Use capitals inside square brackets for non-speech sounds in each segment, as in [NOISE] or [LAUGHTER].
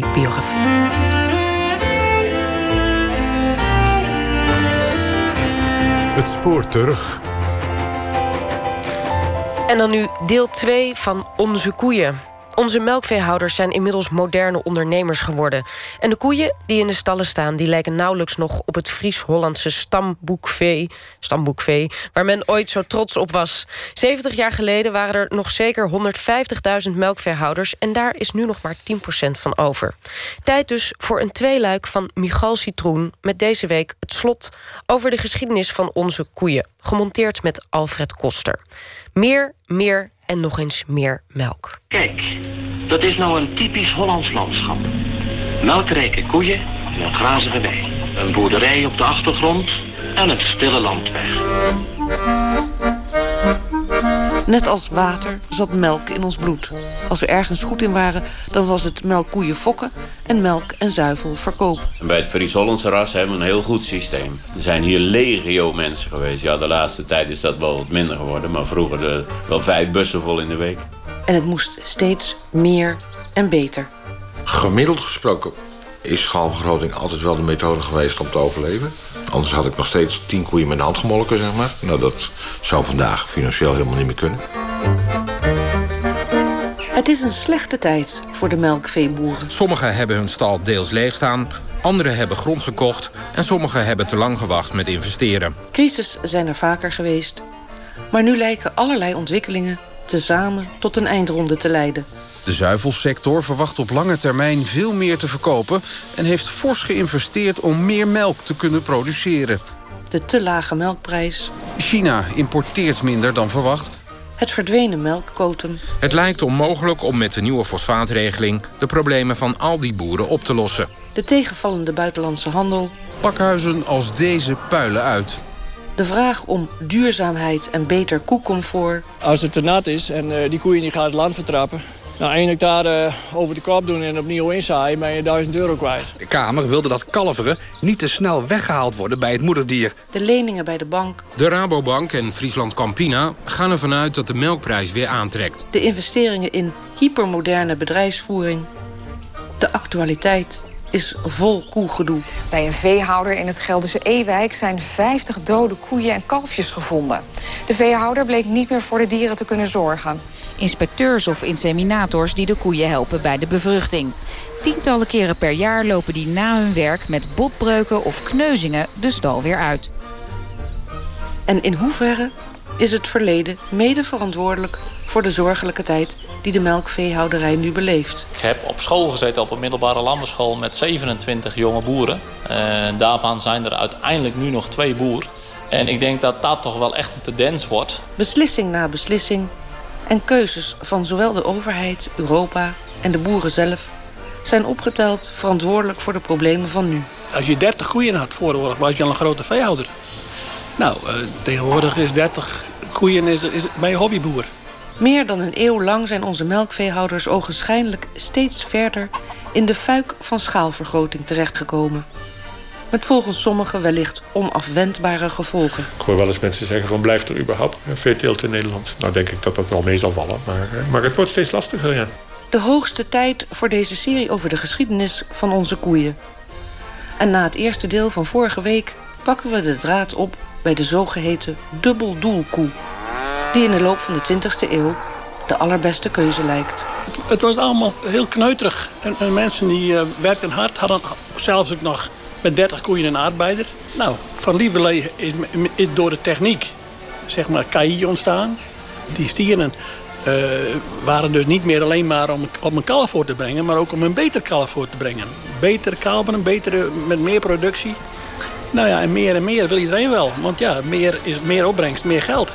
biografie. Het spoor terug. En dan nu deel 2 van Onze Koeien. Onze melkveehouders zijn inmiddels moderne ondernemers geworden. En de koeien die in de stallen staan... die lijken nauwelijks nog op het Fries-Hollandse stamboekvee, stamboekvee... waar men ooit zo trots op was. 70 jaar geleden waren er nog zeker 150.000 melkveehouders... en daar is nu nog maar 10% van over. Tijd dus voor een tweeluik van Michal Citroen... met deze week het slot over de geschiedenis van onze koeien... gemonteerd met Alfred Koster. Meer, meer en nog eens meer melk. Kijk, dat is nou een typisch Hollands landschap. Melkrijke koeien en een grazige wei. Een boerderij op de achtergrond en het stille land weg. Net als water zat melk in ons bloed. Als we ergens goed in waren, dan was het melk koeien fokken en melk en zuivel verkopen. Bij het Fries-Hollandse ras hebben we een heel goed systeem. Er zijn hier legio mensen geweest. Ja, de laatste tijd is dat wel wat minder geworden, maar vroeger de, wel vijf bussen vol in de week. En het moest steeds meer en beter. Gemiddeld gesproken is schaalvergroting altijd wel de methode geweest om te overleven. Anders had ik nog steeds tien koeien met de hand gemolken, zeg maar. Nou, dat zou vandaag financieel helemaal niet meer kunnen. Het is een slechte tijd voor de melkveeboeren. Sommigen hebben hun stal deels leeg staan, anderen hebben grond gekocht... en sommigen hebben te lang gewacht met investeren. Crisis zijn er vaker geweest. Maar nu lijken allerlei ontwikkelingen tezamen tot een eindronde te leiden. De zuivelsector verwacht op lange termijn veel meer te verkopen... en heeft fors geïnvesteerd om meer melk te kunnen produceren. De te lage melkprijs. China importeert minder dan verwacht. Het verdwenen melkkotum. Het lijkt onmogelijk om met de nieuwe fosfaatregeling... de problemen van al die boeren op te lossen. De tegenvallende buitenlandse handel. Pakhuizen als deze puilen uit. De vraag om duurzaamheid en beter koekcomfort. Als het te nat is en uh, die koeien die gaan het land vertrappen... Nou, één hectare uh, over de kop doen en opnieuw inzaaien... ben je 1000 euro kwijt. De Kamer wilde dat kalveren niet te snel weggehaald worden bij het moederdier. De leningen bij de bank. De Rabobank en Friesland Campina gaan ervan uit dat de melkprijs weer aantrekt. De investeringen in hypermoderne bedrijfsvoering. De actualiteit is vol koegedoe. Bij een veehouder in het Gelderse Ewijk zijn 50 dode koeien en kalfjes gevonden. De veehouder bleek niet meer voor de dieren te kunnen zorgen. Inspecteurs of inseminators die de koeien helpen bij de bevruchting. Tientallen keren per jaar lopen die na hun werk met botbreuken of kneuzingen de stal weer uit. En in hoeverre is het verleden mede verantwoordelijk voor de zorgelijke tijd die de melkveehouderij nu beleeft. Ik heb op school gezeten, op een middelbare landbouwschool met 27 jonge boeren. En daarvan zijn er uiteindelijk nu nog twee boeren. En ik denk dat dat toch wel echt een tendens wordt. Beslissing na beslissing en keuzes van zowel de overheid, Europa en de boeren zelf zijn opgeteld verantwoordelijk voor de problemen van nu. Als je 30 koeien had voor de oorlog, was je al een grote veehouder. Nou, uh, tegenwoordig is 30 koeien is, is, je hobbyboer. Meer dan een eeuw lang zijn onze melkveehouders ogenschijnlijk steeds verder in de fuik van schaalvergroting terechtgekomen. Met volgens sommigen wellicht onafwendbare gevolgen. Ik hoor wel eens mensen zeggen van blijft er überhaupt veeteelt in Nederland? Nou denk ik dat dat wel mee zal vallen, maar, maar het wordt steeds lastiger, ja. De hoogste tijd voor deze serie over de geschiedenis van onze koeien. En na het eerste deel van vorige week pakken we de draad op bij de zogeheten dubbeldoelkoe die in de loop van de 20e eeuw de allerbeste keuze lijkt. Het, was allemaal heel kneuterig. En, en mensen die uh, werkten hard, hadden zelfs ook nog met 30 koeien een arbeider. Nou, van Lieverlee is, door de techniek, zeg maar, KI ontstaan. Die stieren uh, waren dus niet meer alleen maar om, een kalf voor te brengen... maar ook om een beter kalf voor te brengen. Beter kalveren, betere, met meer productie. Nou ja, en meer en meer wil iedereen wel. Want ja, meer is meer opbrengst, meer geld.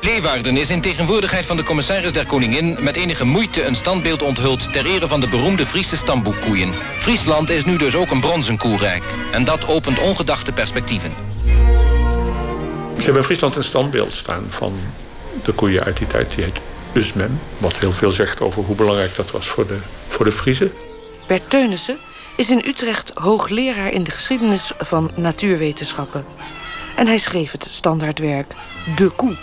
Leeuwarden is in tegenwoordigheid van de commissaris der Koningin... met enige moeite een standbeeld onthuld... ter ere van de beroemde Friese stamboekkoeien. Friesland is nu dus ook een bronzen koerrijk. En dat opent ongedachte perspectieven. Ze hebben in Friesland een standbeeld staan van de koeien uit die tijd. Die heet Usmem. Wat heel veel zegt over hoe belangrijk dat was voor de, voor de Friese. Bert Teunissen is in Utrecht hoogleraar in de geschiedenis van natuurwetenschappen. En hij schreef het standaardwerk De Koe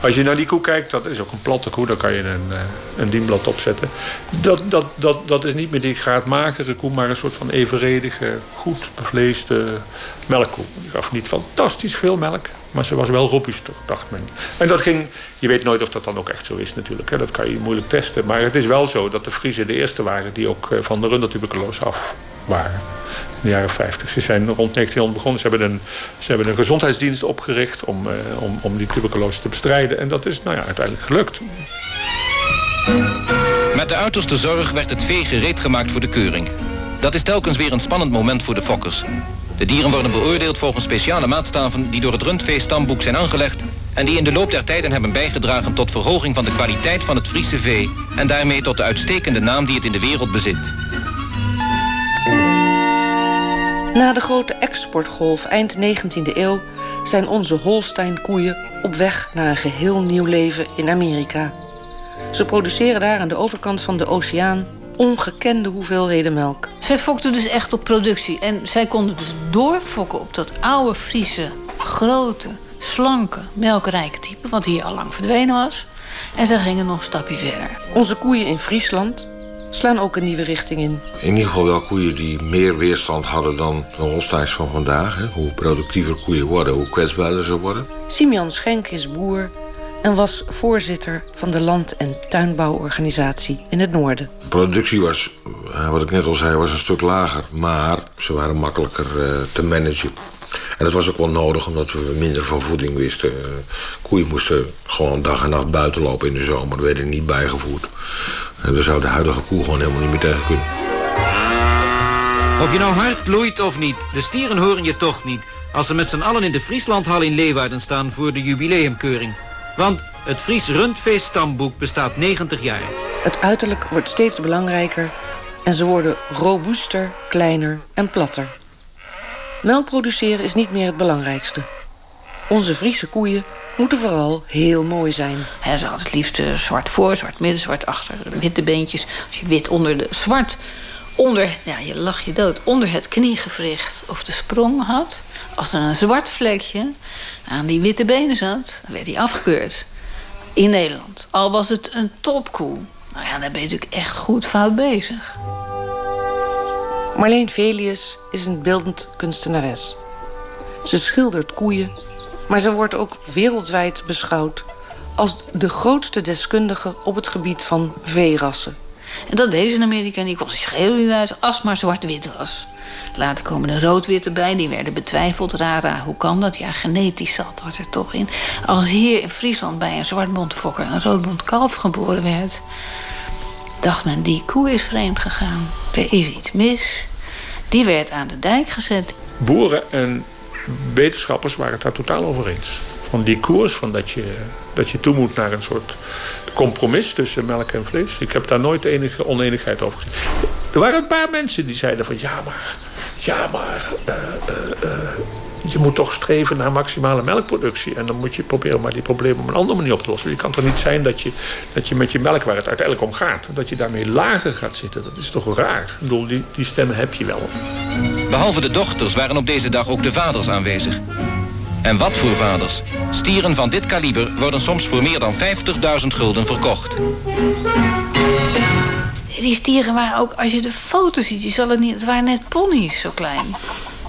Als je naar die koe kijkt, dat is ook een platte koe. Daar kan je een, eh, een dienblad opzetten. Dat, dat, dat, dat is niet meer die graadmakere koe... maar een soort van evenredige, goed bevleesde melkkoe. Die gaf niet fantastisch veel melk. Maar ze was wel robuuster, dacht men. En dat ging, je weet nooit of dat dan ook echt zo is natuurlijk. Hè. Dat kan je moeilijk testen. Maar het is wel zo dat de Friese de eerste waren... die ook eh, van de rundertuberculose af waren. In de jaren 50. Ze zijn rond 1900 begonnen. Ze hebben een, ze hebben een gezondheidsdienst opgericht om, uh, om, om die tuberculose te bestrijden. En dat is nou ja, uiteindelijk gelukt. Met de uiterste zorg werd het vee gereed gemaakt voor de keuring. Dat is telkens weer een spannend moment voor de fokkers. De dieren worden beoordeeld volgens speciale maatstaven die door het rundvee-stamboek zijn aangelegd en die in de loop der tijden hebben bijgedragen tot verhoging van de kwaliteit van het Friese vee en daarmee tot de uitstekende naam die het in de wereld bezit. Na de grote exportgolf eind 19e eeuw zijn onze Holstein-koeien op weg naar een geheel nieuw leven in Amerika. Ze produceren daar aan de overkant van de oceaan ongekende hoeveelheden melk. Zij fokten dus echt op productie. En zij konden dus doorfokken op dat oude Friese, grote, slanke, melkrijke type... wat hier al lang verdwenen was. En zij gingen nog een stapje verder. Onze koeien in Friesland slaan ook een nieuwe richting in. In ieder geval wel koeien die meer weerstand hadden dan de Holsteins van vandaag. Hè. Hoe productiever koeien worden, hoe kwetsbaarder ze worden. Simeon Schenk is boer en was voorzitter van de land- en tuinbouworganisatie in het noorden. De productie was, eh, wat ik net al zei, was een stuk lager. Maar ze waren makkelijker eh, te managen. En dat was ook wel nodig, omdat we minder van voeding wisten. Eh, koeien moesten gewoon dag en nacht buiten lopen in de zomer. Werden niet bijgevoed. En daar zou de huidige koe gewoon helemaal niet meer tegen kunnen. Of je nou hard bloeit of niet, de stieren horen je toch niet... als ze met z'n allen in de Frieslandhal in Leeuwarden staan voor de jubileumkeuring. Want het Fries Rundfeest-stamboek bestaat 90 jaar. Het uiterlijk wordt steeds belangrijker en ze worden robuuster, kleiner en platter. Melk produceren is niet meer het belangrijkste. Onze Friese koeien moeten vooral heel mooi zijn. Ze had het liefst uh, zwart voor, zwart midden, zwart achter. Witte beentjes. Als je wit onder de zwart onder, ja, je lag je dood, onder het kniegewricht of de sprong had. Als er een zwart vlekje aan die witte benen zat, dan werd hij afgekeurd. In Nederland. Al was het een topkoe. Nou ja, dan ben je natuurlijk echt goed fout bezig. Marleen Velius is een beeldend kunstenares. Ze schildert koeien, maar ze wordt ook wereldwijd beschouwd als de grootste deskundige op het gebied van veerassen. En dat deed ze in Amerika en die kon zich heel niet uit als maar zwart-wit was. Later komen er rood-witte bij, die werden betwijfeld. Rara, hoe kan dat? Ja, genetisch zat wat er toch in. Als hier in Friesland bij een zwartbontfokker een roodbont kalf geboren werd... dacht men, die koe is vreemd gegaan. Er is iets mis. Die werd aan de dijk gezet. Boeren en wetenschappers waren het daar totaal over eens. Van die koers, van dat je, dat je toe moet naar een soort compromis tussen melk en vlees. Ik heb daar nooit enige oneenigheid over gezien. Er waren een paar mensen die zeiden van ja, maar, ja, maar uh, uh, uh, je moet toch streven naar maximale melkproductie. En dan moet je proberen maar die problemen op een andere manier op te lossen. Je kan toch niet zijn dat je, dat je met je melk, waar het uiteindelijk om gaat, dat je daarmee lager gaat zitten. Dat is toch raar? Ik bedoel, die, die stemmen heb je wel. Behalve de dochters waren op deze dag ook de vaders aanwezig. En wat voor vaders? Stieren van dit kaliber worden soms voor meer dan 50.000 gulden verkocht. Die stieren waren ook, als je de foto's ziet, je zal het niet, het waren net ponies zo klein.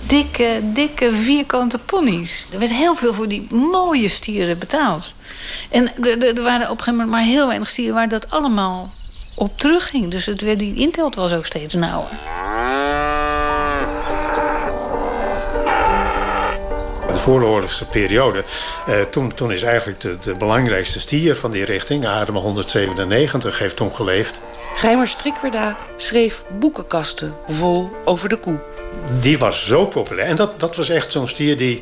Dikke, dikke vierkante ponies. Er werd heel veel voor die mooie stieren betaald. En er, er waren op een gegeven moment maar heel weinig stieren waar dat allemaal op terugging. Dus het, die intelt was ook steeds nauwer. Vooroorlogse periode. Uh, toen, toen is eigenlijk de, de belangrijkste stier van die richting, Adem 197, heeft toen geleefd. Grijmer Strikwerda schreef boekenkasten vol over de koe. Die was zo populair. En dat, dat was echt zo'n stier die,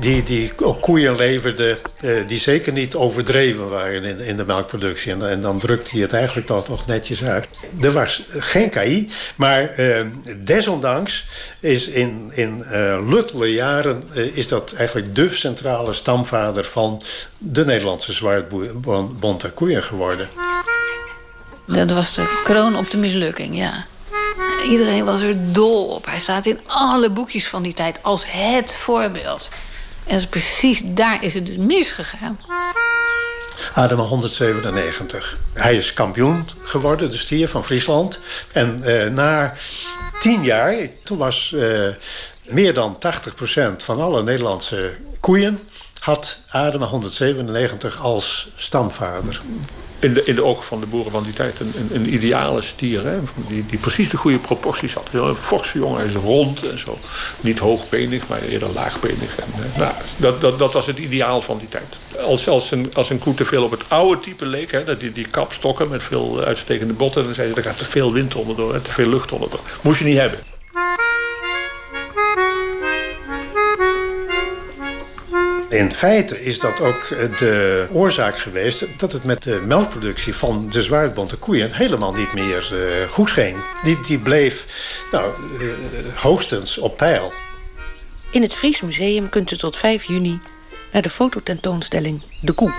die, die koeien leverde... Uh, die zeker niet overdreven waren in, in de melkproductie. En, en dan drukte hij het eigenlijk dan toch netjes uit. Er was geen KI, maar uh, desondanks is in, in uh, luttele jaren... is dat eigenlijk de centrale stamvader van de Nederlandse zwaardbonte koeien geworden. Dat was de kroon op de mislukking, ja. Iedereen was er dol op. Hij staat in alle boekjes van die tijd als het voorbeeld. En precies daar is het dus misgegaan. Adema 197. Hij is kampioen geworden, de stier van Friesland. En uh, na tien jaar, toen was uh, meer dan 80% van alle Nederlandse koeien... had Adema 197 als stamvader in de, in de ogen van de boeren van die tijd een, een, een ideale stier. Hè? Die, die precies de goede proporties had. Een forse jongen, is rond en zo. Niet hoogbenig, maar eerder laagbenig. En, nou, dat, dat, dat was het ideaal van die tijd. Als, als, een, als een koe te veel op het oude type leek... Hè, dat die, die kapstokken met veel uitstekende botten... dan zei ze, er gaat te veel wind onderdoor, hè, te veel lucht onderdoor. Moest je niet hebben. In feite is dat ook de oorzaak geweest dat het met de melkproductie van de zwaardbonte koeien helemaal niet meer uh, goed ging. Die, die bleef nou, uh, hoogstens op peil. In het Fries Museum kunt u tot 5 juni naar de fototentoonstelling De Koe.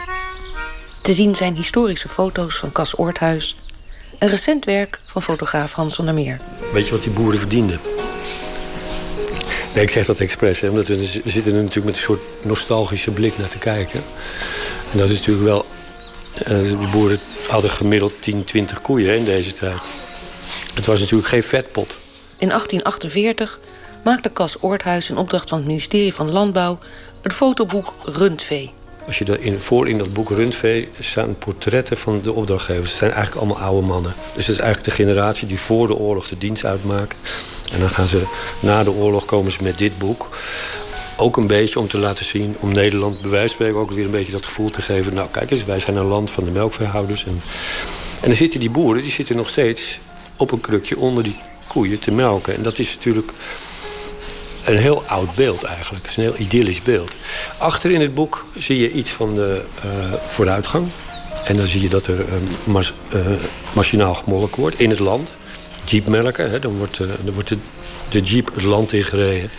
Te zien zijn historische foto's van Cas Oorthuis, een recent werk van fotograaf Hans van der Meer. Weet je wat die boeren verdienden? Nee, ik zeg dat expres, hè, omdat we, we zitten er natuurlijk met een soort nostalgische blik naar te kijken. En dat is natuurlijk wel... Uh, de boeren hadden gemiddeld 10, 20 koeien in deze tijd. Het was natuurlijk geen vetpot. In 1848 maakte Cas Oorthuis in opdracht van het ministerie van Landbouw... het fotoboek Rundvee. Als je in, voor in dat boek Rundvee staan portretten van de opdrachtgevers. Het zijn eigenlijk allemaal oude mannen. Dus het is eigenlijk de generatie die voor de oorlog de dienst uitmaken. En dan gaan ze na de oorlog komen ze met dit boek. Ook een beetje om te laten zien, om Nederland van spreken ook weer een beetje dat gevoel te geven. Nou, kijk eens, wij zijn een land van de melkveehouders. En, en dan zitten die boeren, die zitten nog steeds op een krukje onder die koeien te melken. En dat is natuurlijk een heel oud beeld eigenlijk. Het is een heel idyllisch beeld. Achter in het boek zie je iets van de uh, vooruitgang. En dan zie je dat er mas, uh, machinaal gemolken wordt in het land. Jeepmelken, hè, dan wordt, dan wordt de, de jeep het land ingereden.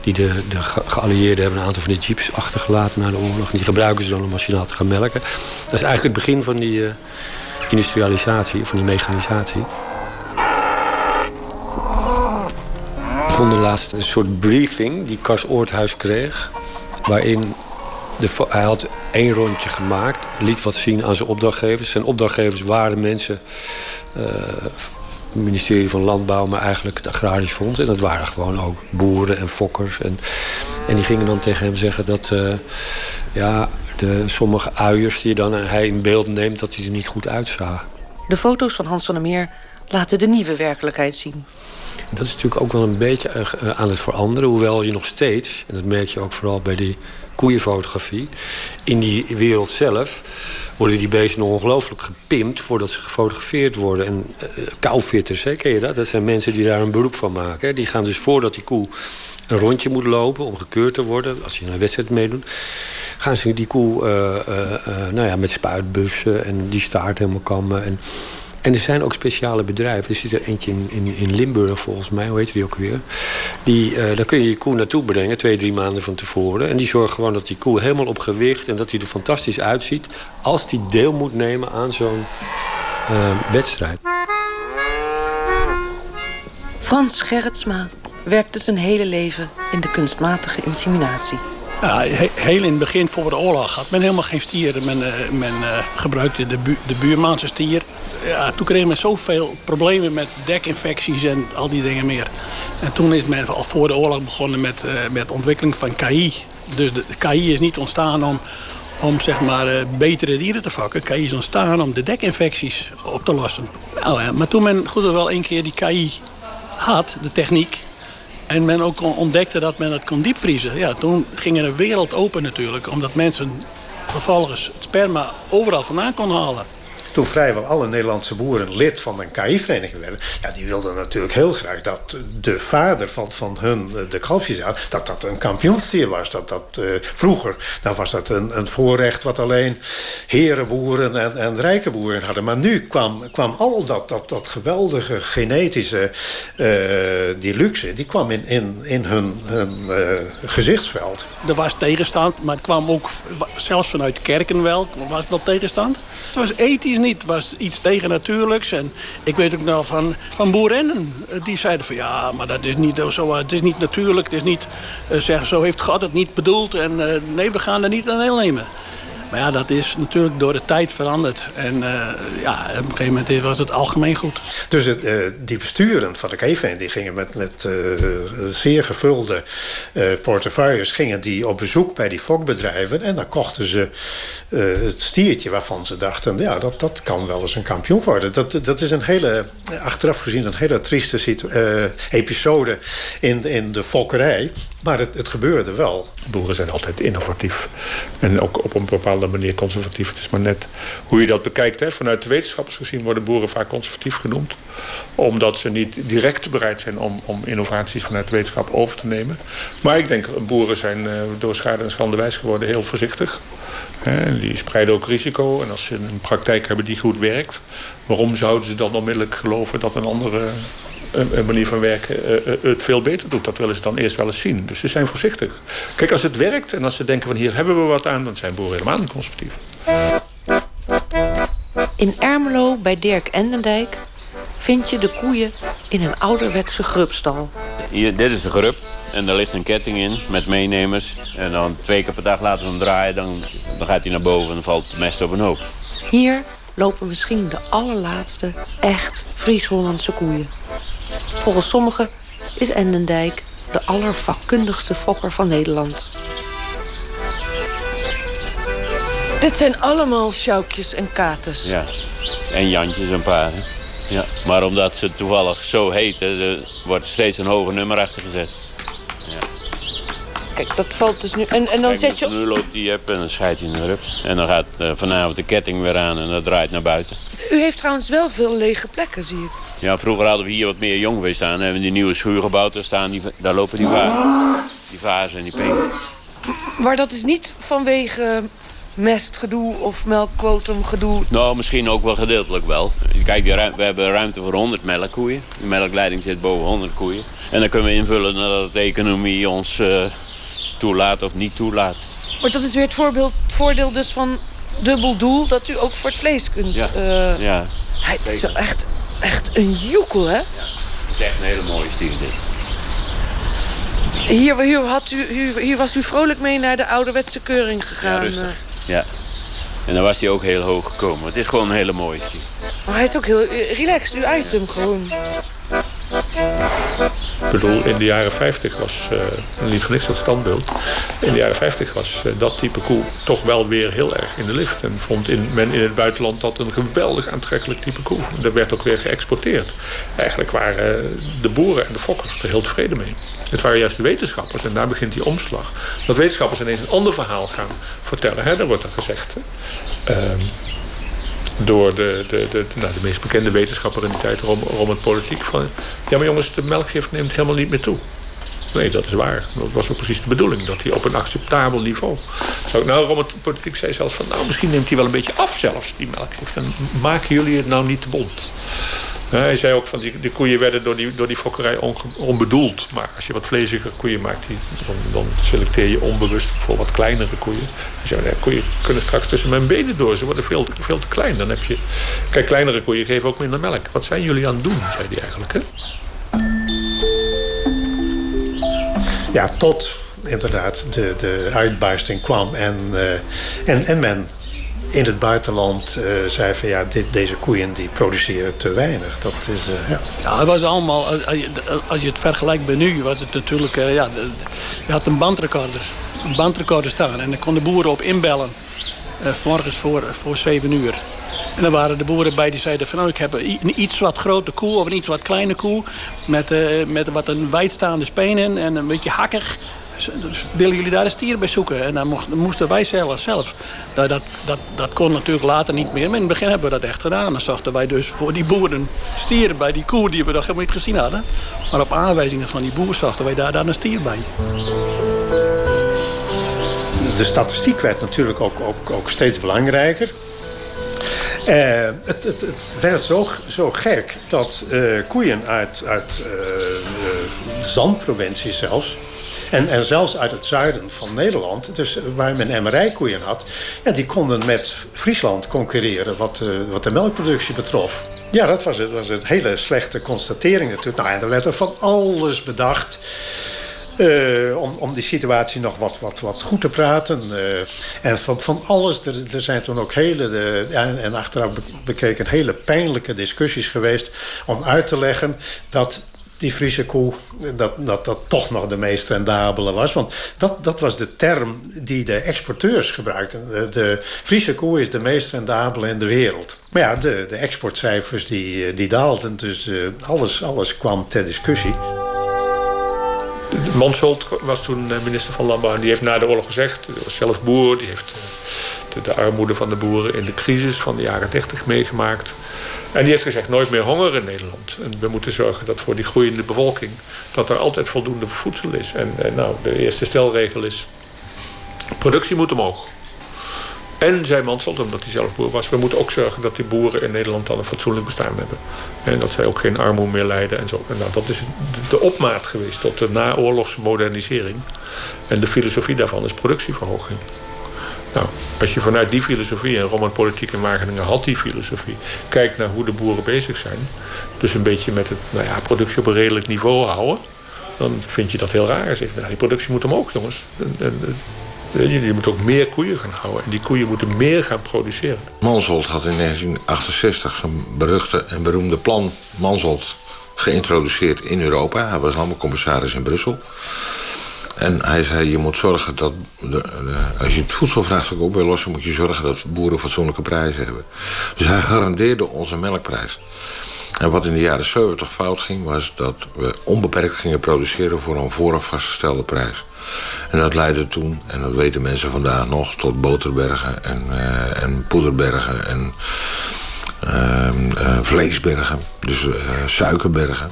Die de, de geallieerden hebben een aantal van die jeeps achtergelaten na de oorlog. Die gebruiken ze dan om machinaal te gaan melken. Dat is eigenlijk het begin van die industrialisatie, van die mechanisatie. Vond de laatste een soort briefing die Kars Oorthuis kreeg. Waarin de, hij had één rondje gemaakt, liet wat zien aan zijn opdrachtgevers. Zijn opdrachtgevers waren mensen, uh, het ministerie van Landbouw, maar eigenlijk het Agrarisch Fonds. En dat waren gewoon ook boeren en fokkers. En, en die gingen dan tegen hem zeggen dat uh, ja, de, sommige uiers die dan hij in beeld neemt, dat hij er niet goed uitzagen. De foto's van Hans van der Meer laten de nieuwe werkelijkheid zien. Dat is natuurlijk ook wel een beetje aan het veranderen. Hoewel je nog steeds, en dat merk je ook vooral bij die koeienfotografie... in die wereld zelf worden die beesten ongelooflijk gepimpt... voordat ze gefotografeerd worden. En uh, koufitters, hè, ken je dat? Dat zijn mensen die daar een beroep van maken. Hè? Die gaan dus voordat die koe een rondje moet lopen om gekeurd te worden... als je een wedstrijd meedoet gaan ze die koe nou ja, met spuitbussen en die staart helemaal kammen. En en er zijn ook speciale bedrijven. Er zit er eentje in, in, in Limburg volgens mij, hoe heet die ook weer? Die, uh, daar kun je je koe naartoe brengen, twee, drie maanden van tevoren. En die zorgen gewoon dat die koe helemaal op gewicht... en dat hij er fantastisch uitziet... als die deel moet nemen aan zo'n uh, wedstrijd. Frans Gerritsma werkte zijn hele leven in de kunstmatige inseminatie. Heel in het begin voor de oorlog had men helemaal geen stieren. Men, uh, men uh, gebruikte de, bu de stier. Ja, toen kreeg men zoveel problemen met dekinfecties en al die dingen meer. En toen is men al voor de oorlog begonnen met, uh, met ontwikkeling van KI. Dus de KI is niet ontstaan om, om zeg maar, betere dieren te vakken. KI is ontstaan om de dekinfecties op te lossen. Nou, ja, maar toen men goed wel één keer die KI had, de techniek... En men ook ontdekte dat men het kon diepvriezen. Ja, toen ging er een wereld open natuurlijk. Omdat mensen vervolgens het sperma overal vandaan konden halen toen vrijwel alle Nederlandse boeren lid van een KI-vereniging werden... Ja, die wilden natuurlijk heel graag dat de vader van, van hun, de kalfjes had... dat dat een kampioenstier was. Dat dat, uh, vroeger dan was dat een, een voorrecht wat alleen herenboeren en, en rijke boeren hadden. Maar nu kwam, kwam al dat, dat, dat geweldige genetische, uh, die luxe... die kwam in, in, in hun, gezichtsveld. Er was tegenstand, maar het kwam ook zelfs vanuit kerken wel. Was dat tegenstand? Het was ethisch Het was iets tegennatuurlijks. En ik weet ook nog van, van boerinnen. Die zeiden van ja, maar dat is niet zo. Het is niet natuurlijk. Het is niet, uh, zeggen, zo heeft God het niet bedoeld. En uh, nee, we gaan er niet aan deelnemen. Maar ja, dat is natuurlijk door de tijd veranderd. En uh, ja, op een gegeven moment was het algemeen goed. Dus het, uh, die besturen van de KVN die gingen met, met uh, zeer gevulde portefeuilles... gingen die op bezoek bij die fokbedrijven... en dan kochten ze het stiertje waarvan ze dachten... ja, dat, dat kan wel eens een kampioen worden. Dat, dat is een hele, achteraf gezien, een hele trieste episode in, in de fokkerij... Maar het, het, gebeurde wel. Boeren zijn altijd innovatief. En ook op een bepaalde manier conservatief. Het is maar net hoe je dat bekijkt. Hè. Vanuit de wetenschappers gezien worden boeren vaak conservatief genoemd. Omdat ze niet direct bereid zijn om, om innovaties vanuit de wetenschap over te nemen. Maar ik denk, boeren zijn uh, door schade en schande wijs geworden heel voorzichtig. Hè. Die spreiden ook risico. En als ze een praktijk hebben die goed werkt... waarom zouden ze dan onmiddellijk geloven dat een andere een, manier van werken uh, het veel beter doet. Dat willen ze dan eerst wel eens zien. Dus ze zijn voorzichtig. Kijk, als het werkt en als ze denken van hier hebben we wat aan... dan zijn boeren helemaal niet conservatief. In Ermelo bij Dirk Endendijk vind je de koeien in een ouderwetse grubstal. Hier, dit is de grub en daar ligt een ketting in met meenemers. En dan twee keer per dag laten we hem draaien, dan, dan gaat hij naar boven en valt het mest op een hoop. Hier lopen misschien de allerlaatste echt Fries-Hollandse koeien. Volgens sommigen is Endendijk de allervakkundigste fokker van Nederland. Dit zijn allemaal sjoukjes en katers. Ja, en Jantjes en paar. Ja. Maar omdat ze toevallig zo heten, wordt er steeds een hoger nummer achter gezet. Ja. Kijk, dat valt dus nu. En, en dan Kijk, zet je. Nu loopt die up en dan scheidt hij naar up. En dan gaat uh, vanavond de ketting weer aan en dat draait naar buiten. U heeft trouwens wel veel lege plekken, zie ik. Ja, vroeger hadden we hier wat meer jongvee staan. hebben we die nieuwe schuur gebouwd. Daar, staan die, daar lopen die vazen. Die vazen en die peken. Maar dat is niet vanwege mestgedoe of melkquotumgedoe? Nou, misschien ook wel gedeeltelijk wel. Kijk, we hebben ruimte voor 100 melkkoeien. De melkleiding zit boven 100 koeien. En dan kunnen we invullen nadat de economie ons uh, toelaat of niet toelaat. Maar dat is weer het, voorbeeld, het voordeel dus van dubbel doel... dat u ook voor het vlees kunt... Ja, uh, ja. Het is echt, echt een joekel, hè? Ja. Het is echt een hele mooie stier dit. Hier, hier, had u, hier, hier, was u vrolijk mee naar de ouderwetse keuring gegaan. Ja, rustig. Ja. En dan was hij ook heel hoog gekomen. Het is gewoon een hele mooie stier. Maar hij is ook heel relaxed, uw item gewoon. Ik bedoel, in de jaren 50 was, uh, niet niks dat standbeeld... in de jaren 50 was uh, dat type koe toch wel weer heel erg in de lift. En vond men in het buitenland dat een geweldig aantrekkelijk type koe. Dat werd ook weer geëxporteerd. Eigenlijk waren uh, de boeren en de fokkers er heel tevreden mee. Het waren juist de wetenschappers, en daar begint die omslag... dat wetenschappers ineens een ander verhaal gaan vertellen. Hè? Daar wordt er gezegd... Ehm, door de, de, de, nou, de meest bekende wetenschapper in die tijd, Rom het Politiek. Van, ja, maar jongens, de melkgift neemt helemaal niet meer toe. Nee, dat is waar. Dat was ook precies de bedoeling. Dat hij op een acceptabel niveau. Zou nou, het Politiek zei zelfs van... nou, misschien neemt hij wel een beetje af zelfs, die melkgift. En maken jullie het nou niet te bond? Hij zei ook van die, die koeien werden door die, door die fokkerij on, onbedoeld. Maar als je wat vleesiger koeien maakt, die, dan, dan, selecteer je onbewust voor wat kleinere koeien. Hij zei, koeien kunnen straks tussen mijn benen door. Ze worden veel, veel te klein. Dan heb je... Kijk, kleinere koeien geven ook minder melk. Wat zijn jullie aan het doen, zei hij eigenlijk. Hè? Ja, tot inderdaad de, de uitbarsting kwam en, uh, en, en men in het buitenland uh, zei van ja, dit, deze koeien die produceren te weinig. Dat is, uh, ja. ja, het was allemaal, als je het vergelijkt met nu, was het natuurlijk, ja, je had een bandrecorder, een bandrecorder staan en dan konden boeren op inbellen. Morgens voor, voor 7 uur. En dan waren de boeren bij die zeiden van... nou, ik heb een iets wat grote koe of een iets wat kleine koe... met, met wat een wijdstaande spenen en een beetje hakkig. Dus willen jullie daar een stier bij zoeken? En dan moesten wij zelf. zelf. Dat, dat, dat, dat kon natuurlijk later niet meer. Maar in het begin hebben we dat echt gedaan. Dan zochten wij dus voor die boeren stieren bij die koe... die we nog helemaal niet gezien hadden. Maar op aanwijzingen van die boer zochten wij daar een stier bij. De statistiek werd natuurlijk ook, ook, ook steeds belangrijker. Uh, het, het, het, werd zo, zo gek dat uh, koeien uit, uit uh, zandprovincies zelfs... En, en zelfs uit het zuiden van Nederland, dus waar men MRI-koeien had... Ja, die konden met Friesland concurreren wat, wat de melkproductie betrof. Ja, dat was, was een hele slechte constatering natuurlijk. Nou, en er werd er van alles bedacht... Uh, om, om die situatie nog wat, wat, wat goed te praten. Uh, en van, van alles. Er, er zijn toen ook hele, de, en, en achteraf bekeken, hele pijnlijke discussies geweest. om uit te leggen dat die Friese koe, dat, dat dat toch nog de meest rendabele was. Want dat, dat was de term die de exporteurs gebruikten. De, Friese koe is de meest rendabele in de wereld. Maar ja, de, de exportcijfers die, die daalden. Dus uh, alles, alles kwam ter discussie. Mansholt was toen eh, minister van Landbouw. En die heeft na de oorlog gezegd, hij was zelf boer. Die heeft eh, de, de armoede van de boeren in de crisis van de jaren 30 meegemaakt. En die heeft gezegd, nooit meer honger in Nederland. En we moeten zorgen dat voor die groeiende bevolking... dat er altijd voldoende voedsel is. En, en nou, de eerste stelregel is... productie moet omhoog. En zei Mansholt, omdat hij zelf boer was... we moeten ook zorgen dat die boeren in Nederland dan een fatsoenlijk bestaan hebben. En dat zij ook geen armoede meer lijden en zo. En nou, dat is de opmaat geweest tot de naoorlogse modernisering. En de filosofie daarvan is productieverhoging. Nou, als je vanuit die filosofie, en Roman Politiek in Wageningen had die filosofie, kijkt naar hoe de boeren bezig zijn, dus een beetje met het nou ja, productie op een redelijk niveau houden, dan vind je dat heel raar. Zeg, nou, die productie moet omhoog, jongens. En, en, je moet ook meer koeien gaan houden. En die koeien moeten meer gaan produceren. Mansholt had in 1968 zijn beruchte en beroemde plan Mansholt geïntroduceerd in Europa. Hij was allemaal commissaris in Brussel. En hij zei, je moet zorgen dat... De, als je het voedselvraagstuk op wil lossen... moet je zorgen dat boeren fatsoenlijke prijzen hebben. Dus hij garandeerde onze melkprijs. En wat in de jaren 70 fout ging... was dat we onbeperkt gingen produceren... voor een vooraf vastgestelde prijs. En dat leidde toen, en dat weten mensen vandaag nog... tot boterbergen en, uh, en poederbergen en uh, uh, vleesbergen. Dus suikerbergen.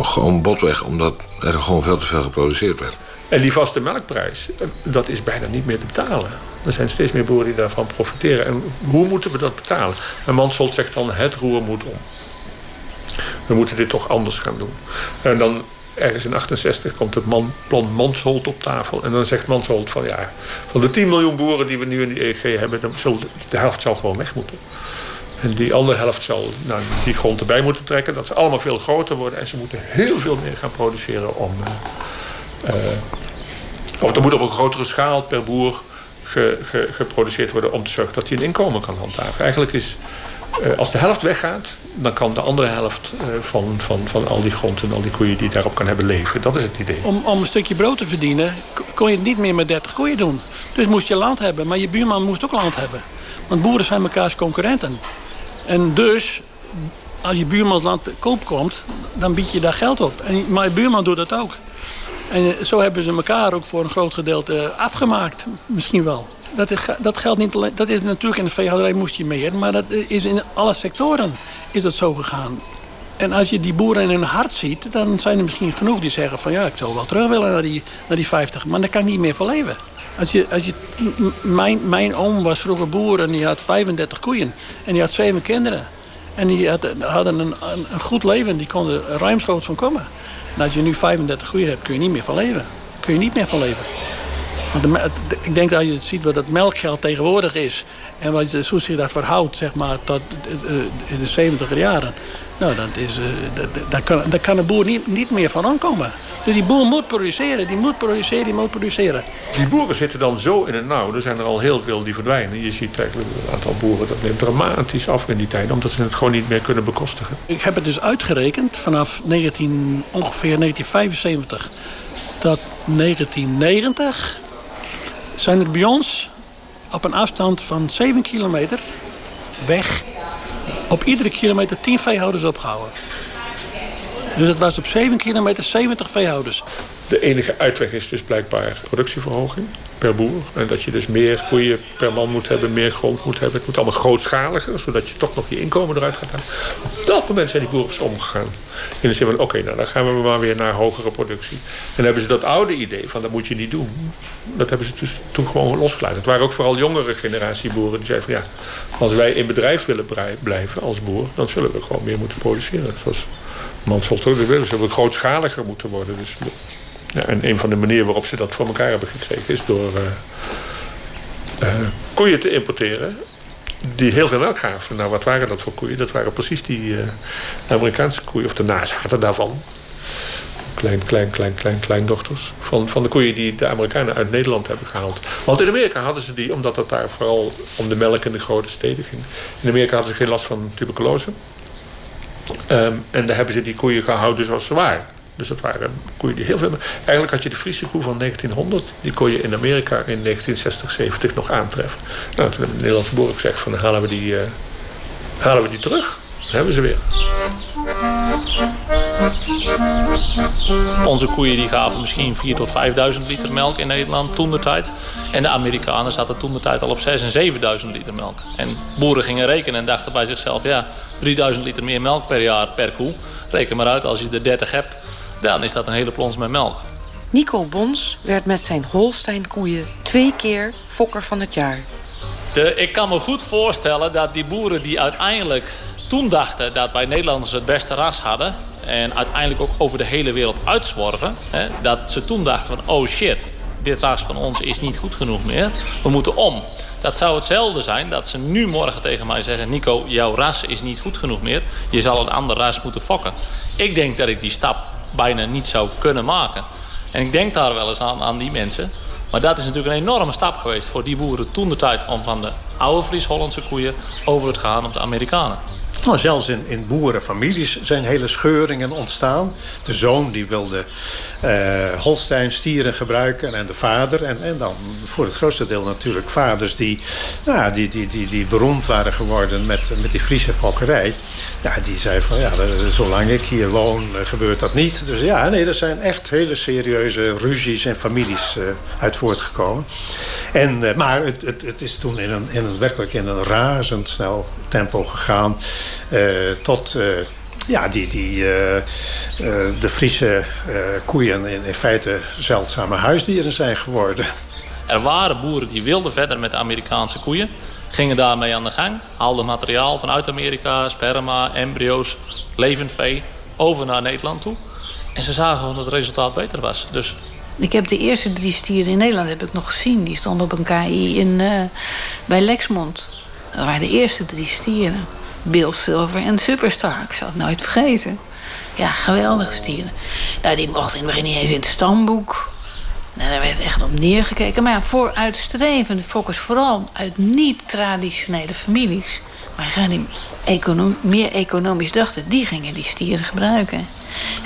Gewoon botweg, omdat er gewoon veel te veel geproduceerd werd. En die vaste melkprijs, dat is bijna niet meer te betalen. Er zijn steeds meer boeren die daarvan profiteren. En hoe moeten we dat betalen? En Mansholt zegt dan, het roer moet om. We moeten dit toch anders gaan doen. En dan ergens in 68 komt het plan Mansholt op tafel. En dan zegt Mansholt van ja, van de 10 miljoen boeren die we nu in de EG hebben, dan de helft zal gewoon weg moeten. En die andere helft zal nou, die grond erbij moeten trekken. Dat ze allemaal veel groter worden. En ze moeten heel veel meer gaan produceren om. Uh, er moet op een grotere schaal per boer ge, ge, geproduceerd worden om te zorgen dat hij een inkomen kan handhaven. Eigenlijk is uh, als de helft weggaat, dan kan de andere helft van, van, van al die grond en al die koeien die daarop kan hebben leven. Dat is het idee. Om, om een stukje brood te verdienen, kon je het niet meer met 30 koeien doen. Dus moest je land hebben, maar je buurman moest ook land hebben. Want boeren zijn mekaars concurrenten. En dus, als je buurmansland koop komt, dan bied je daar geld op. En, maar buurman doet dat ook. En zo hebben ze elkaar ook voor een groot gedeelte afgemaakt. Misschien wel. Dat, is, dat geldt niet alleen. Dat is natuurlijk in de veehouderij moest je meer. Maar dat is in alle sectoren is dat zo gegaan. En als je die boeren in hun hart ziet, dan zijn er misschien genoeg die zeggen van ja, ik zou wel terug willen naar die, naar die 50. Maar daar kan ik niet meer van leven. Als je, als je, mijn, mijn oom was vroeger boer en die had 35 koeien. En die had zeven kinderen. En die had, hadden een, een, goed leven. Die konden er ruimschoots van komen. En als je nu 35 koeien hebt, kun je niet meer van leven. Kun je niet meer van leven. Want de, ik denk dat je ziet wat het melkgeld tegenwoordig is. En wat, hoe zich dat verhoudt zeg maar, tot in de 70 jaren. Nou, dat is, uh, daar, kan, daar kan een boer niet, niet meer van aankomen. Dus die boer moet produceren, die moet produceren, die moet produceren. Die boeren zitten dan zo in het nauw. Er zijn er al heel veel die verdwijnen. Je ziet eigenlijk een aantal boeren, dat neemt dramatisch af in die tijd. Omdat ze het gewoon niet meer kunnen bekostigen. Ik heb het dus uitgerekend vanaf 19, ongeveer 1975 tot 1990... zijn er bij ons op een afstand van 7 kilometer weg op iedere kilometer 10 veehouders opgehouden. Dus het was op 7 kilometer 70 veehouders. De enige uitweg is dus blijkbaar productieverhoging per boer. En dat je dus meer koeien per man moet hebben, meer grond moet hebben. Het moet allemaal grootschaliger, zodat je toch nog je inkomen eruit gaat halen. Op dat moment zijn die boeren omgegaan. In de zin van, oké, nou dan gaan we maar weer naar hogere productie. En hebben ze dat oude idee van, dat moet je niet doen. Dat hebben ze dus toen gewoon losgelaten. Het waren ook vooral jongere generatie boeren die zeiden van, ja, als wij in bedrijf willen blijven als boer, dan zullen we gewoon meer moeten produceren. Zoals Mansholt ook willen. Ze willen grootschaliger moeten worden. Dus ja, en een van de manieren waarop ze dat voor elkaar hebben gekregen is door uh, uh, koeien te importeren die heel veel melk gaven. Nou, wat waren dat voor koeien? Dat waren precies die uh, Amerikaanse koeien, of de nazaten daarvan. klein, klein, klein, klein, kleindochters. Van, van de koeien die de Amerikanen uit Nederland hebben gehaald. Want in Amerika hadden ze die, omdat het daar vooral om de melk in de grote steden ging. In Amerika hadden ze geen last van tuberculose. Ehm, en daar hebben ze die koeien gehouden zoals ze waren. Dus dat waren koeien die heel veel... Eigenlijk had je de Friese koe van 1900... die kon je in Amerika in 1960, 70 nog aantreffen. Nou, toen hebben de Nederlandse boeren gezegd... van halen we die, uh, halen we die terug. Dan hebben ze weer. Onze koeien die gaven misschien 4.000 tot 5.000 liter melk in Nederland toen de tijd. En de Amerikanen zaten toen de tijd al op 6.000 en 7.000 liter melk. En boeren gingen rekenen en dachten bij zichzelf... ja, 3.000 liter meer melk per jaar per koe. Reken maar uit, als je er 30 hebt, dan is dat een hele plons met melk. Nico Bons werd met zijn Holstein-koeien twee keer fokker van het jaar. De, ik kan me goed voorstellen dat die boeren die uiteindelijk toen dachten dat wij Nederlanders het beste ras hadden... en uiteindelijk ook over de hele wereld uitzworven... Hè, dat ze toen dachten van oh shit, dit ras van ons is niet goed genoeg meer. We moeten om. Dat zou hetzelfde zijn dat ze nu morgen tegen mij zeggen... Nico, jouw ras is niet goed genoeg meer. Je zal een ander ras moeten fokken. Ik denk dat ik die stap bijna niet zou kunnen maken. En ik denk daar wel eens aan, aan die mensen. Maar dat is natuurlijk een enorme stap geweest voor die boeren toen de tijd... om van de oude Fries-Hollandse koeien over te gaan op de Amerikanen. Nou, zelfs in, in boerenfamilies zijn hele scheuringen ontstaan. De zoon die wilde uh, Holstein-stieren gebruiken en de vader. En, en dan voor het grootste deel natuurlijk vaders die, nou, die, die, die, die beroemd waren geworden met, met die Friese fokkerij. Ja, die zei van ja, zolang ik hier woon eh, gebeurt dat niet. Dus ja, nee, er zijn echt hele serieuze ruzies en families uh, uit voortgekomen. En, maar het, het, het is toen in een, in een, werkelijk in een razendsnel tempo gegaan. Tot ja, die, die, uh, uh, de Friese uh, koeien in, in feite zeldzame huisdieren zijn geworden. Er waren boeren die wilden verder met de Amerikaanse koeien. Gingen daarmee aan de gang. Haalden materiaal vanuit Amerika, sperma, embryo's, levend vee... over naar Nederland toe. En ze zagen dat het resultaat beter was. Dus ik heb de eerste drie stieren in Nederland heb ik nog gezien. Die stonden op een KI in, uh, bij Lexmond. Dat waren de eerste drie stieren. Bill Silver en Superstar. Ik zal het nooit vergeten. Ja, geweldige stieren. Nou, die mochten in het begin niet eens in het stamboek. Nou, daar werd echt op neergekeken. Maar ja, vooruitstrevende fokkers, vooral uit niet-traditionele families... maar die econom meer economisch dachten, die gingen die stieren gebruiken.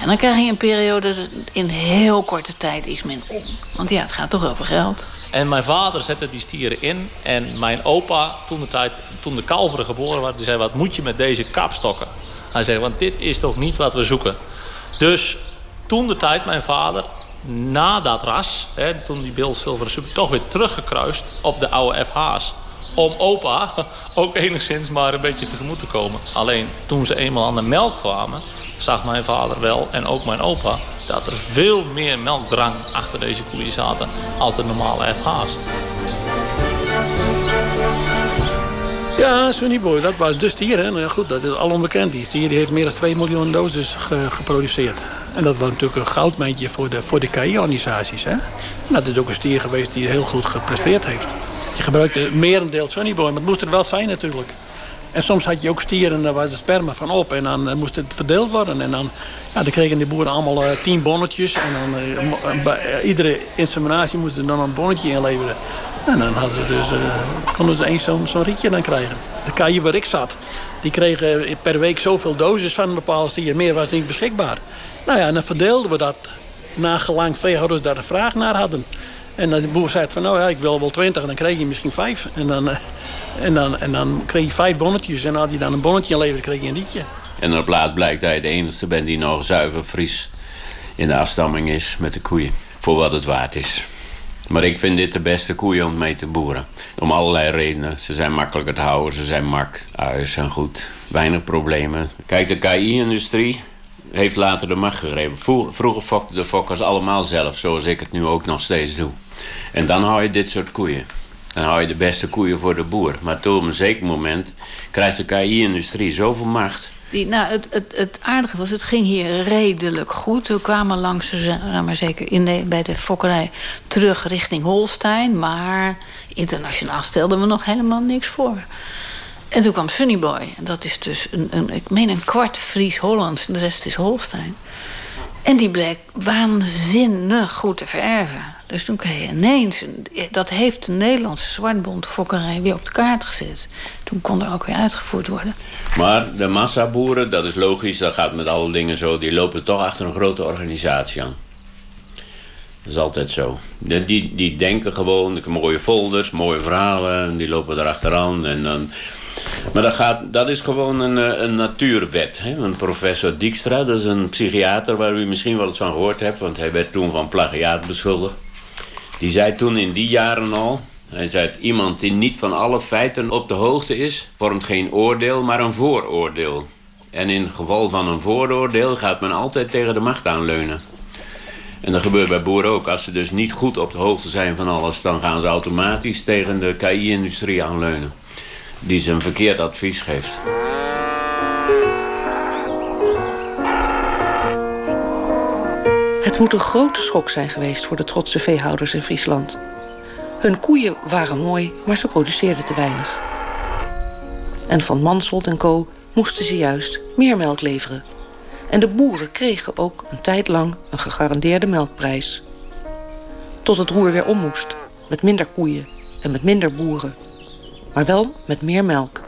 En dan krijg je een periode dat in heel korte tijd is men om. Want ja, het gaat toch over geld. En mijn vader zette die stieren in. En mijn opa, toen de, tijd, toen de kalveren geboren werd, die zei... wat moet je met deze kapstokken? Hij zei, want dit is toch niet wat we zoeken. Dus toen de tijd mijn vader, na dat ras... Hè, toen die Bill Silver Super toch weer teruggekruist op de oude FH's... om opa [LAUGHS] ook enigszins maar een beetje tegemoet te komen. Alleen toen ze eenmaal aan de melk kwamen zag mijn vader wel en ook mijn opa... dat er veel meer melkdrang achter deze koeien zaten als de normale FH's. Ja, Sunny Boy, dat was de stier. Hè? Nou goed, dat is al onbekend. Die stier heeft meer dan 2 miljoen doses geproduceerd. En dat was natuurlijk een goudmijntje voor de, voor de KI-organisaties. Dat is ook een stier geweest die heel goed gepresteerd heeft. Je gebruikte merendeel Sunny Boy, maar het moest er wel zijn natuurlijk. En soms had je ook stieren, daar was de sperma van op. En dan uh, moest het verdeeld worden. En dan, ja, dan kregen die boeren allemaal uh, tien bonnetjes. En dan uh, bij iedere inseminatie moesten ze dan een bonnetje inleveren. En dan hadden ze dus, konden ze eens zo'n zo rietje dan krijgen. De kaai waar ik zat, die kregen per week zoveel doses van een bepaalde stier. Meer was niet beschikbaar. Nou ja, en dan verdeelden we dat nagelang veehouders daar een vraag naar hadden. En de boer zei van, nou ja, ik wil wel twintig. En dan kreeg je misschien vijf. En dan, en dan, en dan kreeg je vijf bonnetjes. En had hij dan een bonnetje inleverd, kreeg je een liedje. En op laat blijkt dat je de enige bent die nog zuiver Fries in de afstamming is met de koeien. Voor wat het waard is. Maar ik vind dit de beste koeien om mee te boeren. Om allerlei redenen. Ze zijn makkelijker te houden, ze zijn mak. Huis zijn goed. Weinig problemen. Kijk, de KI-industrie heeft later de macht gegrepen. Vroeger fokten de fokkers allemaal zelf, zoals ik het nu ook nog steeds doe. En dan hou je dit soort koeien. Dan hou je de beste koeien voor de boer. Maar tot een zeker moment krijgt de KI-industrie zoveel macht... Die, nou, het, het, het aardige was, het ging hier redelijk goed. We kwamen langs, maar zeker in bij de fokkerij, terug richting Holstein. Maar internationaal stelden we nog helemaal niks voor. En toen kwam Sunny Boy. Dat is dus, een, een, ik meen, een kwart Fries-Hollands. De rest is Holstein. En die bleek waanzinnig goed te vererven. Dus toen kreeg je ineens... Dat heeft de Nederlandse zwartbond fokkerij weer op de kaart gezet. Toen kon er ook weer uitgevoerd worden. Maar de massaboeren, dat is logisch, dat gaat met alle dingen zo... die lopen toch achter een grote organisatie aan. Dat is altijd zo. Die, die denken gewoon, mooie folders, mooie verhalen... en die lopen erachteraan en dan... Maar dat, gaat, dat is gewoon een, eh, een natuurwet. Hè? Professor Dijkstra, dat is een psychiater... waar u misschien wel eens van gehoord hebt... want hij werd toen van plagiaat beschuldigd. Die zei toen in die jaren al... Hij zei, iemand die niet van alle feiten op de hoogte is... vormt geen oordeel, maar een vooroordeel. En in geval van een vooroordeel gaat men altijd tegen de macht aanleunen. En dat gebeurt bij boeren ook. Als ze dus niet goed op de hoogte zijn van alles... dan gaan ze automatisch tegen de KI-industrie aanleunen. Die ze een verkeerd advies geeft. Het moet een grote schok zijn geweest voor de trotse veehouders in Friesland. Hun koeien waren mooi, maar ze produceerden te weinig. En van Manshold en Co. moesten ze juist meer melk leveren. En de boeren kregen ook een tijd lang een gegarandeerde melkprijs. Tot het roer weer om moest, met minder koeien en met minder boeren. Maar wel met meer melk.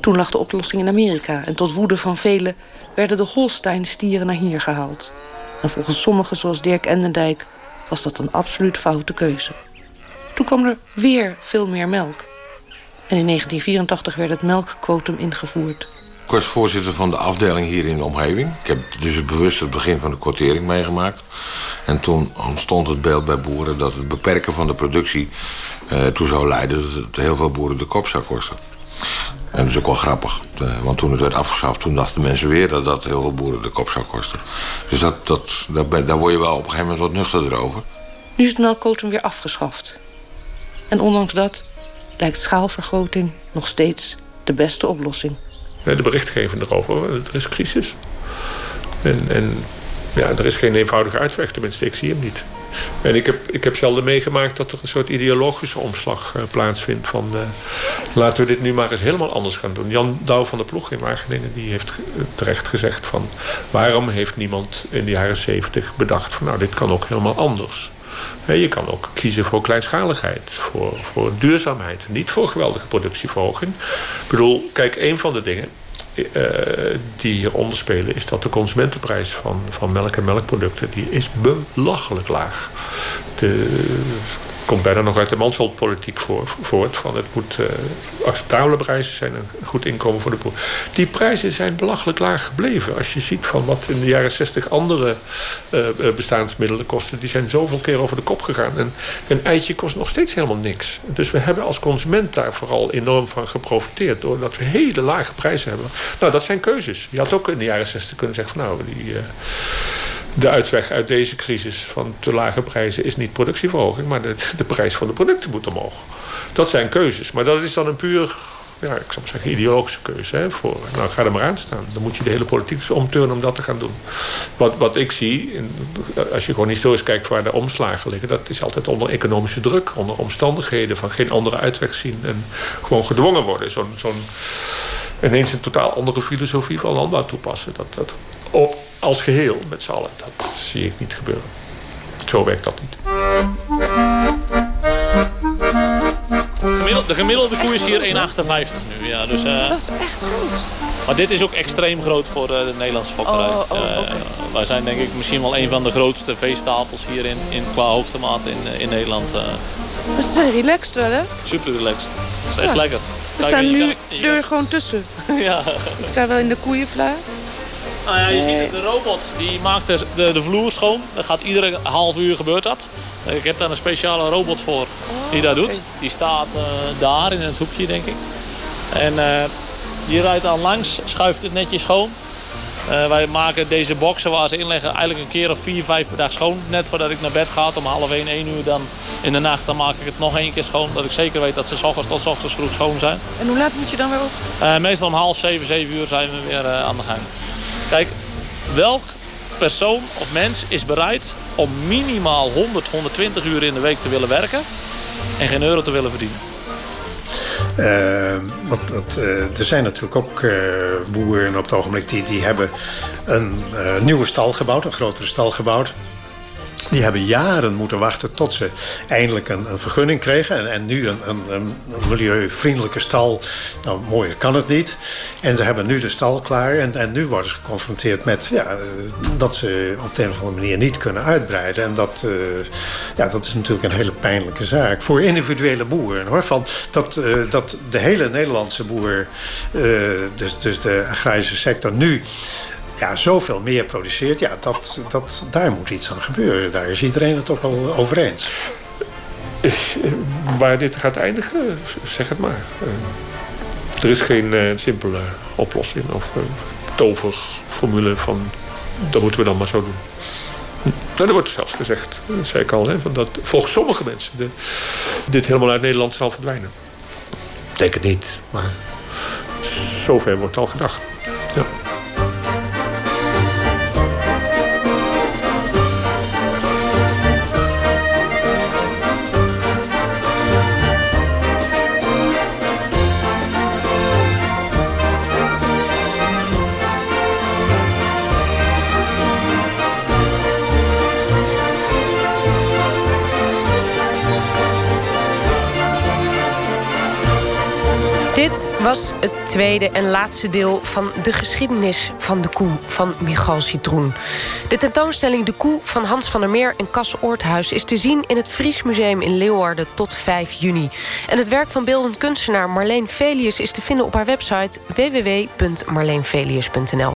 Toen lag de oplossing in Amerika en tot woede van velen werden de Holstein-stieren naar hier gehaald. En volgens sommigen, zoals Dirk Endendijk, was dat een absoluut foute keuze. Toen kwam er weer veel meer melk. En in 1984 werd het melkquotum ingevoerd. Ik was voorzitter van de afdeling hier in de omgeving. Ik heb dus bewust het begin van de quotering meegemaakt. En toen ontstond het beeld bij boeren dat het beperken van de productie uh, toe zou leiden dat het heel veel boeren de kop zou kosten. En dat is ook wel grappig. Eh, want toen het werd afgeschaft, toen dachten mensen weer dat dat heel veel boeren de kop zou kosten. Dus dat, dat, daar, daar word je wel op een gegeven moment wat nuchterder over. Nu is het melkquotum weer afgeschaft. En ondanks dat lijkt schaalvergroting nog steeds de beste oplossing. De berichtgeving erover, er is crisis. En, en ja, er is geen eenvoudige uitweg, tenminste, ik zie hem niet. En ik heb, ik heb zelden meegemaakt dat er een soort ideologische omslag uh, plaatsvindt. Van uh, laten we dit nu maar eens helemaal anders gaan doen. Jan Douw van de Ploeg in Wageningen die heeft terecht gezegd van... waarom heeft niemand in de jaren zeventig bedacht van nou dit kan ook helemaal anders. Je kan ook kiezen voor kleinschaligheid, voor, voor duurzaamheid. Niet voor geweldige productieverhoging. Ik bedoel, kijk, een van de dingen uh, die hieronder spelen... is dat de consumentenprijs van, van melk en melkproducten... die is belachelijk laag. De, komt bijna nog uit de mansholdpolitiek voor, voort. Van het moet uh, acceptabele prijzen zijn, een goed inkomen voor de boer. Die prijzen zijn belachelijk laag gebleven. Als je ziet van wat in de jaren 60 andere uh, bestaansmiddelen kosten, die zijn zoveel keer over de kop gegaan. En een eitje kost nog steeds helemaal niks. Dus we hebben als consument daar vooral enorm van geprofiteerd. Doordat we hele lage prijzen hebben. Nou, dat zijn keuzes. Je had ook in de jaren 60 kunnen zeggen van nou, die. De uitweg uit deze crisis van te lage prijzen is niet productieverhoging, maar de, de prijs van de producten moet omhoog. Dat zijn keuzes. Maar dat is dan een puur ja, ik zou maar zeggen, ideologische keuze. Voor, nou, ga er maar aan staan. Dan moet je de hele politiek dus omturnen om dat te gaan doen. Wat, wat ik zie, als je gewoon historisch kijkt waar de omslagen liggen... dat is altijd onder economische druk, onder omstandigheden... van geen andere uitweg zien en gewoon gedwongen worden. Zo'n zo'n ineens een totaal andere filosofie van landbouw toepassen. Dat, dat, op, als geheel met z'n allen. Dat zie ik niet gebeuren. Zo werkt dat niet. De gemiddelde koe is hier 1,58 nu. Ja, dus, uh, dat is echt groot. Maar dit is ook extreem groot voor uh, de Nederlandse fokkerij. Oh, oh, okay. uh, wij zijn denk ik misschien wel een van de grootste veestapels hier in, in, qua hoogtemaat in, in Nederland. Ze zijn relaxed wel, hè? Super relaxed. Dat is echt ja. lekker. We staan nu er gewoon tussen. [LAUGHS] ja. Ik sta wel in de koeienvlaai. Nou ja, je ziet de robot die maakt de, de, de, vloer schoon. Dat gaat iedere half uur gebeurt dat. Ik heb daar een speciale robot voor die dat doet. Die staat uh, daar in het hoekje denk ik. En uh, die rijdt dan langs, schuift het netjes schoon. Uh, wij maken deze boxen waar ze inleggen eigenlijk een keer of vier, vijf per dag schoon. Net voordat ik naar bed ga om half één, één uur dan in de nacht. Dan maak ik het nog één keer schoon. Dat ik zeker weet dat ze s ochtends tot s ochtends vroeg schoon zijn. En hoe laat moet je dan weer op? meestal om half zeven, zeven uur zijn we weer aan de gang. Kijk, welk persoon of mens is bereid om minimaal 100, 120 uur in de week te willen werken en geen euro te willen verdienen? want, want er zijn natuurlijk ook boeren op het ogenblik die, die hebben een nieuwe stal gebouwd, een grotere stal gebouwd. Die hebben jaren moeten wachten tot ze eindelijk een, een vergunning kregen. En, en nu een, een, milieuvriendelijke stal. Nou, mooier kan het niet. En ze hebben nu de stal klaar. En, en nu worden ze geconfronteerd met ja, dat ze op de een of andere manier niet kunnen uitbreiden. En dat, uh, ja, dat is natuurlijk een hele pijnlijke zaak. Voor individuele boeren. Hoor. Van dat, uh, dat de hele Nederlandse boer, dus, dus de agrarische sector, nu ja, zoveel meer produceert, ja, dat, dat, daar moet iets aan gebeuren. Daar is iedereen het ook wel over eens. Waar dit gaat eindigen, zeg het maar. Er is geen uh, simpele oplossing of uh, toverformule van dat moeten we dan maar zo doen. Hm. Nou, er wordt zelfs gezegd, dat zei ik al, hè, dat volgens sommige mensen de, dit helemaal uit Nederland zal verdwijnen. Ik denk het niet, maar zover wordt al gedacht. Ja. Was het tweede en laatste deel van de geschiedenis van de koe van Michal Citroen. De tentoonstelling De Koe van Hans van der Meer en Cas Oorthuis is te zien in het Fries Museum in Leeuwarden tot 5 juni. En het werk van beeldend kunstenaar Marleen Velius is te vinden op haar website www.marleenvelius.nl.